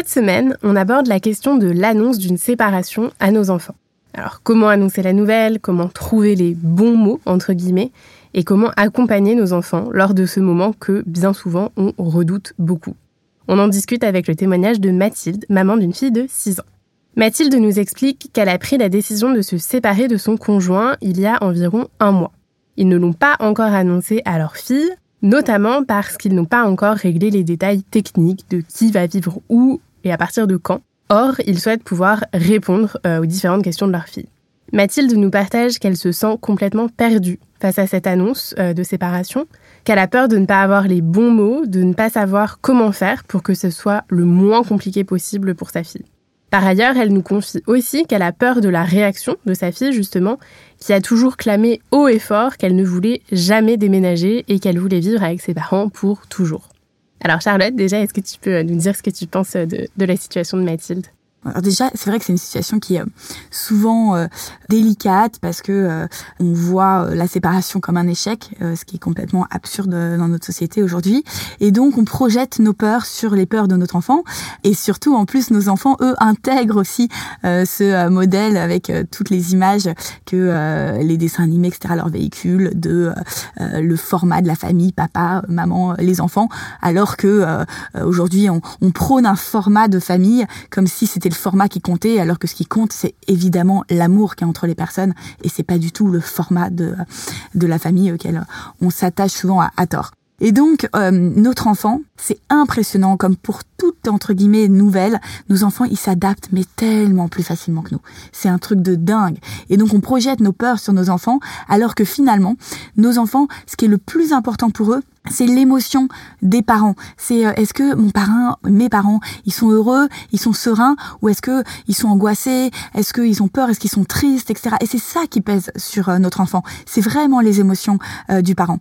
Cette semaine, on aborde la question de l'annonce d'une séparation à nos enfants. Alors, comment annoncer la nouvelle, comment trouver les bons mots, entre guillemets, et comment accompagner nos enfants lors de ce moment que, bien souvent, on redoute beaucoup. On en discute avec le témoignage de Mathilde, maman d'une fille de 6 ans. Mathilde nous explique qu'elle a pris la décision de se séparer de son conjoint il y a environ un mois. Ils ne l'ont pas encore annoncé à leur fille, notamment parce qu'ils n'ont pas encore réglé les détails techniques de qui va vivre où et à partir de quand. Or, ils souhaitent pouvoir répondre euh, aux différentes questions de leur fille. Mathilde nous partage qu'elle se sent complètement perdue face à cette annonce euh, de séparation, qu'elle a peur de ne pas avoir les bons mots, de ne pas savoir comment faire pour que ce soit le moins compliqué possible pour sa fille. Par ailleurs, elle nous confie aussi qu'elle a peur de la réaction de sa fille, justement, qui a toujours clamé haut et fort qu'elle ne voulait jamais déménager et qu'elle voulait vivre avec ses parents pour toujours. Alors Charlotte, déjà, est-ce que tu peux nous dire ce que tu penses de, de la situation de Mathilde? Alors déjà, c'est vrai que c'est une situation qui est euh, souvent euh, délicate parce que euh, on voit la séparation comme un échec, ce qui est complètement absurde dans notre société aujourd'hui. Et donc, on projette nos peurs sur les peurs de notre enfant. Et surtout, en plus, nos enfants, eux, intègrent aussi ce modèle avec toutes les images que les dessins animés, etc., leur véhicule de le format de la famille, papa, maman, les enfants, alors que aujourd'hui, on, on prône un format de famille comme si c'était le format qui comptait, alors que ce qui compte, c'est évidemment l'amour qui est entre les personnes, et c'est pas du tout le format de, de la famille auquel on s'attache souvent à, tort. Et donc, euh, notre enfant, c'est impressionnant, comme pour toute, entre guillemets, nouvelle, nos enfants, ils s'adaptent, mais tellement plus facilement que nous. C'est un truc de dingue. Et donc, on projette nos peurs sur nos enfants, alors que finalement, nos enfants, ce qui est le plus important pour eux, c'est l'émotion des parents. C'est euh, est-ce que mon parrain, mes parents, ils sont heureux, ils sont sereins, ou est-ce que ils sont angoissés, est-ce qu'ils ont peur, est-ce qu'ils sont tristes, etc. Et c'est ça qui pèse sur euh, notre enfant. C'est vraiment les émotions euh, du parent.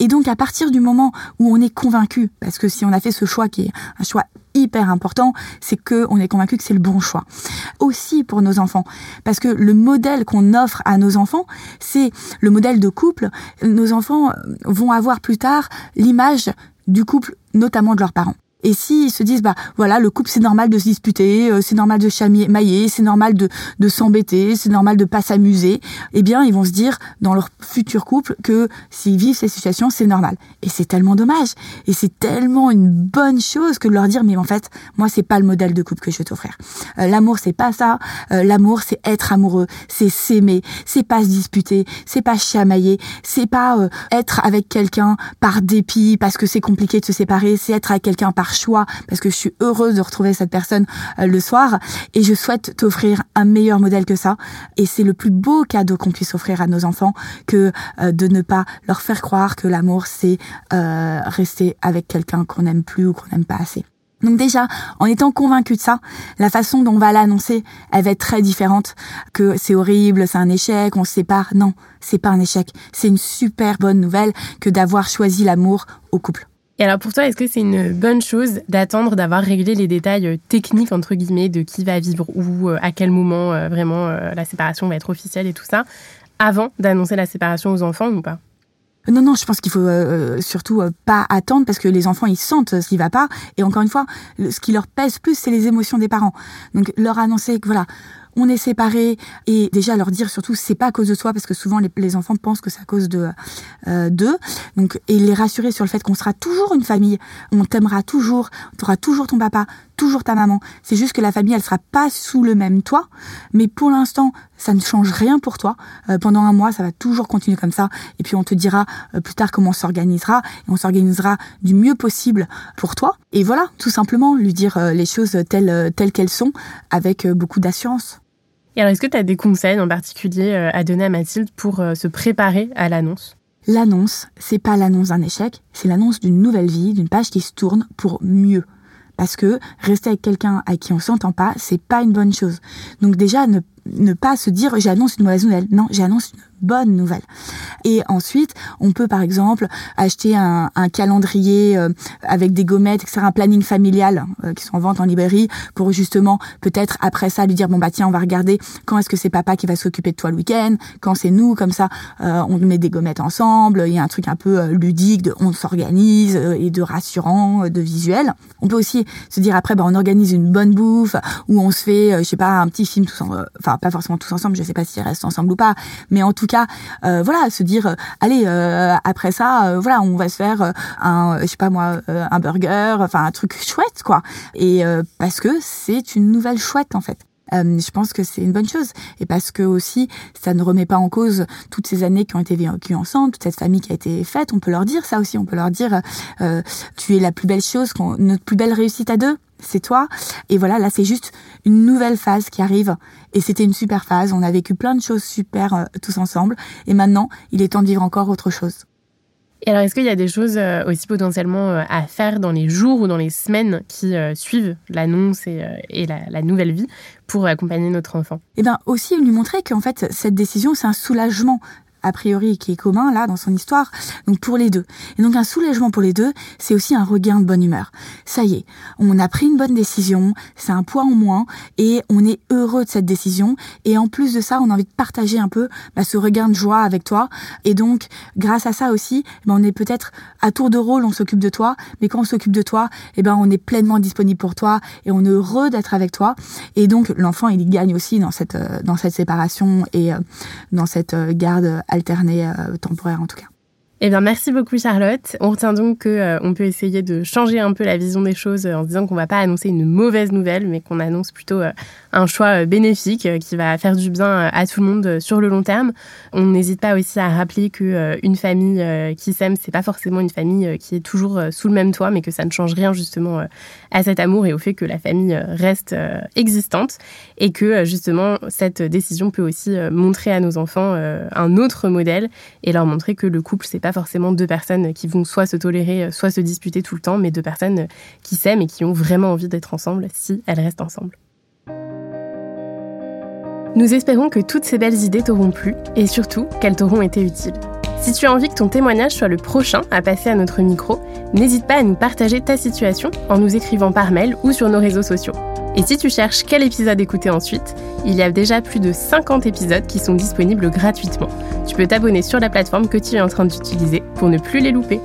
Et donc à partir du moment où on est convaincu, parce que si on a fait ce choix qui est un choix hyper important, c'est que on est convaincu que c'est le bon choix. Aussi pour nos enfants, parce que le modèle qu'on offre à nos enfants, c'est le modèle de couple. Nos enfants vont avoir plus tard l'image du couple, notamment de leurs parents. Et s'ils se disent, bah voilà, le couple c'est normal de se disputer, euh, c'est normal de chamailler, c'est normal de, de s'embêter, c'est normal de pas s'amuser, eh bien ils vont se dire dans leur futur couple que s'ils vivent ces situations, c'est normal. Et c'est tellement dommage. Et c'est tellement une bonne chose que de leur dire, mais en fait, moi c'est pas le modèle de couple que je vais t'offrir. Euh, l'amour c'est pas ça. Euh, l'amour c'est être amoureux, c'est s'aimer, c'est pas se disputer, c'est pas chamailler, c'est pas être avec quelqu'un par dépit parce que c'est compliqué de se séparer, c'est être avec quelqu'un par choix parce que je suis heureuse de retrouver cette personne euh, le soir et je souhaite t'offrir un meilleur modèle que ça et c'est le plus beau cadeau qu'on puisse offrir à nos enfants que euh, de ne pas leur faire croire que l'amour c'est euh, rester avec quelqu'un qu'on n'aime plus ou qu'on n'aime pas assez. Donc déjà, en étant convaincu de ça, la façon dont on va l'annoncer, elle va être très différente que c'est horrible, c'est un échec, on se sépare. Non, c'est pas un échec. C'est une super bonne nouvelle que d'avoir choisi l'amour au couple. Et alors pour toi, est-ce que c'est une bonne chose d'attendre d'avoir réglé les détails euh, techniques, entre guillemets, de qui va vivre où, euh, à quel moment euh, vraiment la séparation va être officielle et tout ça, avant d'annoncer la séparation aux enfants ou pas? Non, non, je pense qu'il faut surtout pas attendre parce que les enfants ils sentent ce qui va pas et encore une fois, ce qui leur pèse plus c'est les émotions des parents. Donc leur annoncer que voilà, on est séparés et déjà leur dire surtout c'est pas à cause de toi parce que souvent les, enfants pensent que c'est à cause de euh, d'eux. Donc et les rassurer sur le fait qu'on sera toujours une famille. On t'aimera toujours tu auras toujours ton papa toujours ta maman. C'est juste que la famille elle sera pas sous le même toit. Mais pour l'instant ça ne change rien pour toi. Euh, pendant un mois ça va toujours continuer comme ça. Et puis on te dira euh, plus tard comment on s'organisera. Et on s'organisera du mieux possible pour toi. Et voilà tout simplement lui dire les choses telles telles qu'elles sont avec beaucoup d'assurance et alors, est-ce que tu as des conseils en particulier euh, à donner à Mathilde pour euh, se préparer à l'annonce? L'annonce, c'est pas l'annonce d'un échec, c'est l'annonce d'une nouvelle vie, d'une page qui se tourne pour mieux. Parce que rester avec quelqu'un à qui on s'entend pas, c'est pas une bonne chose. Donc déjà, ne, ne pas se dire j'annonce une mauvaise nouvelle. Non, j'annonce une bonne nouvelle. Et ensuite, on peut par exemple acheter un, un calendrier euh, avec des gommettes, etc., un planning familial euh, qui sont en vente en librairie pour justement peut-être après ça lui dire bon bah tiens on va regarder quand est-ce que c'est papa qui va s'occuper de toi le week-end, quand c'est nous comme ça euh, on met des gommettes ensemble, il y a un truc un peu ludique de on s'organise et de rassurant, de visuel. On peut aussi se dire après bah on organise une bonne bouffe ou on se fait je sais pas un petit film tous enfin pas forcément tous ensemble, je sais pas s'ils restent ensemble ou pas, mais en tout cas, euh, voilà, se dire, euh, allez, euh, après ça, voilà, on va se faire un, je sais pas moi, un burger, enfin un truc chouette, quoi. Et parce que c'est une nouvelle chouette en fait. je pense que c'est une bonne chose et parce que aussi ça ne remet pas en cause toutes ces années qui ont été vécues ensemble, toute cette famille qui a été faite. On peut leur dire ça aussi. On peut leur dire tu es la plus belle chose, notre plus belle réussite à deux c'est toi. Et voilà, là, c'est juste une nouvelle phase qui arrive. Et c'était une super phase. On a vécu plein de choses super euh, tous ensemble. Et maintenant, il est temps de vivre encore autre chose. Et alors, est-ce qu'il y a des choses euh, aussi potentiellement euh, à faire dans les jours ou dans les semaines qui suivent l'annonce et, la, la, nouvelle vie pour accompagner notre enfant? Eh bien, aussi lui montrer qu'en fait, cette décision, c'est un soulagement a priori qui est commun là dans son histoire, donc pour les deux. Et donc un soulagement pour les deux, c'est aussi un regain de bonne humeur. Ça y est, on a pris une bonne décision, c'est un poids en moins et on est heureux de cette décision. Et en plus de ça, on a envie de partager un peu bah, ce regain de joie avec toi. Et donc grâce à ça aussi, bah, on est peut-être à tour de rôle, on s'occupe de toi, mais quand on s'occupe de toi, eh ben on est pleinement disponible pour toi et on est heureux d'être avec toi. Et donc l'enfant il gagne aussi dans cette euh, dans cette séparation et euh, dans cette euh, garde alterné euh, temporaire en tout cas. Eh bien, merci beaucoup Charlotte. On retient donc qu'on euh, peut essayer de changer un peu la vision des choses euh, en se disant qu'on ne va pas annoncer une mauvaise nouvelle, mais qu'on annonce plutôt euh, un choix bénéfique qui va faire du bien à tout le monde sur le long terme. On n'hésite pas aussi à rappeler que une famille qui s'aime, c'est pas forcément une famille qui est toujours sous le même toit, mais que ça ne change rien justement à cet amour et au fait que la famille reste existante et que justement cette décision peut aussi montrer à nos enfants un autre modèle et leur montrer que le couple c'est pas forcément deux personnes qui vont soit se tolérer, soit se disputer tout le temps, mais deux personnes qui s'aiment et qui ont vraiment envie d'être ensemble si elles restent ensemble. Nous espérons que toutes ces belles idées t'auront plu et surtout qu'elles t'auront été utiles. Si tu as envie que ton témoignage soit le prochain à passer à notre micro, n'hésite pas à nous partager ta situation en nous écrivant par mail ou sur nos réseaux sociaux. Et si tu cherches quel épisode écouter ensuite, il y a déjà plus de 50 épisodes qui sont disponibles gratuitement. Tu peux t'abonner sur la plateforme que tu es en train d'utiliser pour ne plus les louper.